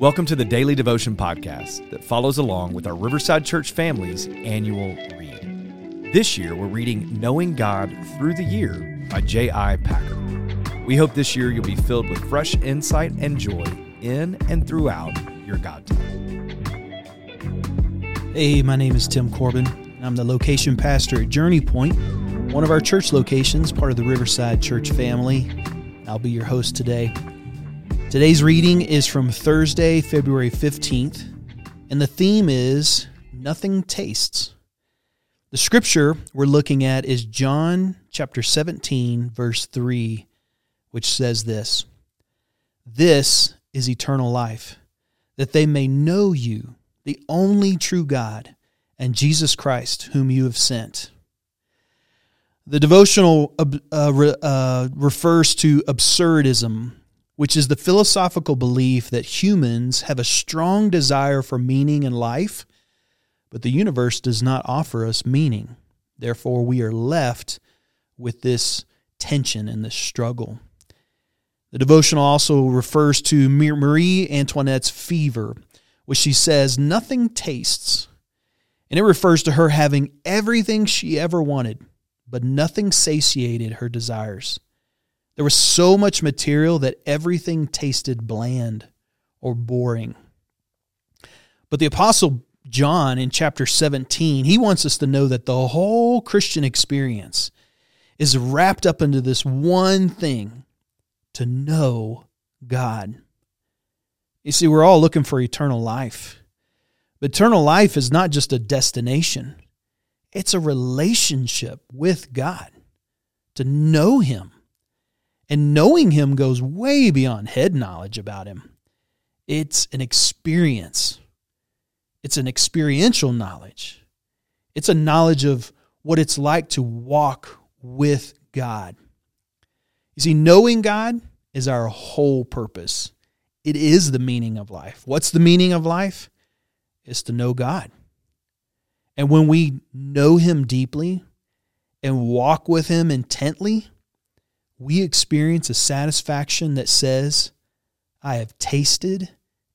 Welcome to the Daily Devotion Podcast that follows along with our Riverside Church family's annual read. This year, we're reading Knowing God Through the Year by J.I. Packer. We hope this year you'll be filled with fresh insight and joy in and throughout your God time. Hey, my name is Tim Corbin. I'm the location pastor at Journey Point, one of our church locations, part of the Riverside Church family. I'll be your host today. Today's reading is from Thursday, February 15th, and the theme is Nothing Tastes. The scripture we're looking at is John chapter 17, verse 3, which says this This is eternal life, that they may know you, the only true God, and Jesus Christ, whom you have sent. The devotional uh, uh, refers to absurdism which is the philosophical belief that humans have a strong desire for meaning in life, but the universe does not offer us meaning. Therefore, we are left with this tension and this struggle. The devotional also refers to Marie Antoinette's fever, which she says nothing tastes. And it refers to her having everything she ever wanted, but nothing satiated her desires. There was so much material that everything tasted bland or boring. But the Apostle John in chapter 17, he wants us to know that the whole Christian experience is wrapped up into this one thing to know God. You see, we're all looking for eternal life. But eternal life is not just a destination, it's a relationship with God, to know Him. And knowing him goes way beyond head knowledge about him. It's an experience. It's an experiential knowledge. It's a knowledge of what it's like to walk with God. You see, knowing God is our whole purpose. It is the meaning of life. What's the meaning of life? It's to know God. And when we know Him deeply and walk with Him intently, we experience a satisfaction that says, I have tasted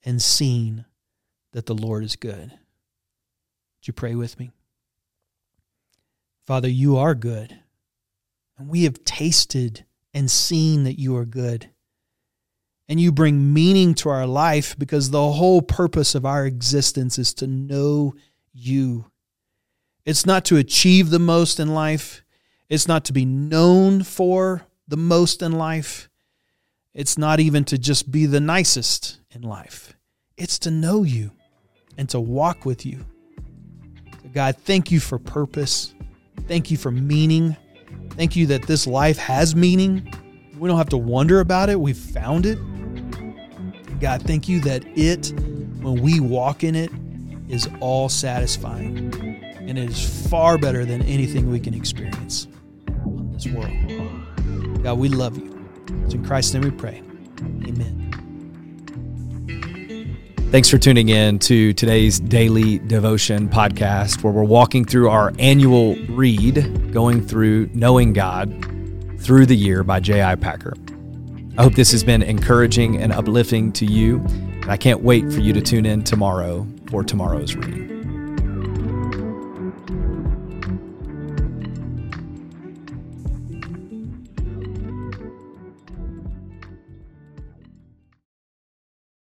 and seen that the Lord is good. Would you pray with me? Father, you are good, and we have tasted and seen that you are good. And you bring meaning to our life because the whole purpose of our existence is to know you. It's not to achieve the most in life, it's not to be known for the most in life. It's not even to just be the nicest in life, it's to know you and to walk with you. So God, thank you for purpose. Thank you for meaning. Thank you that this life has meaning. We don't have to wonder about it. We've found it. God, thank you that it, when we walk in it, is all satisfying and it is far better than anything we can experience on this world. God, we love you. It's in Christ's name we pray. Amen. Thanks for tuning in to today's daily devotion podcast, where we're walking through our annual read, going through Knowing God Through the Year by J.I. Packer. I hope this has been encouraging and uplifting to you, and I can't wait for you to tune in tomorrow for tomorrow's reading.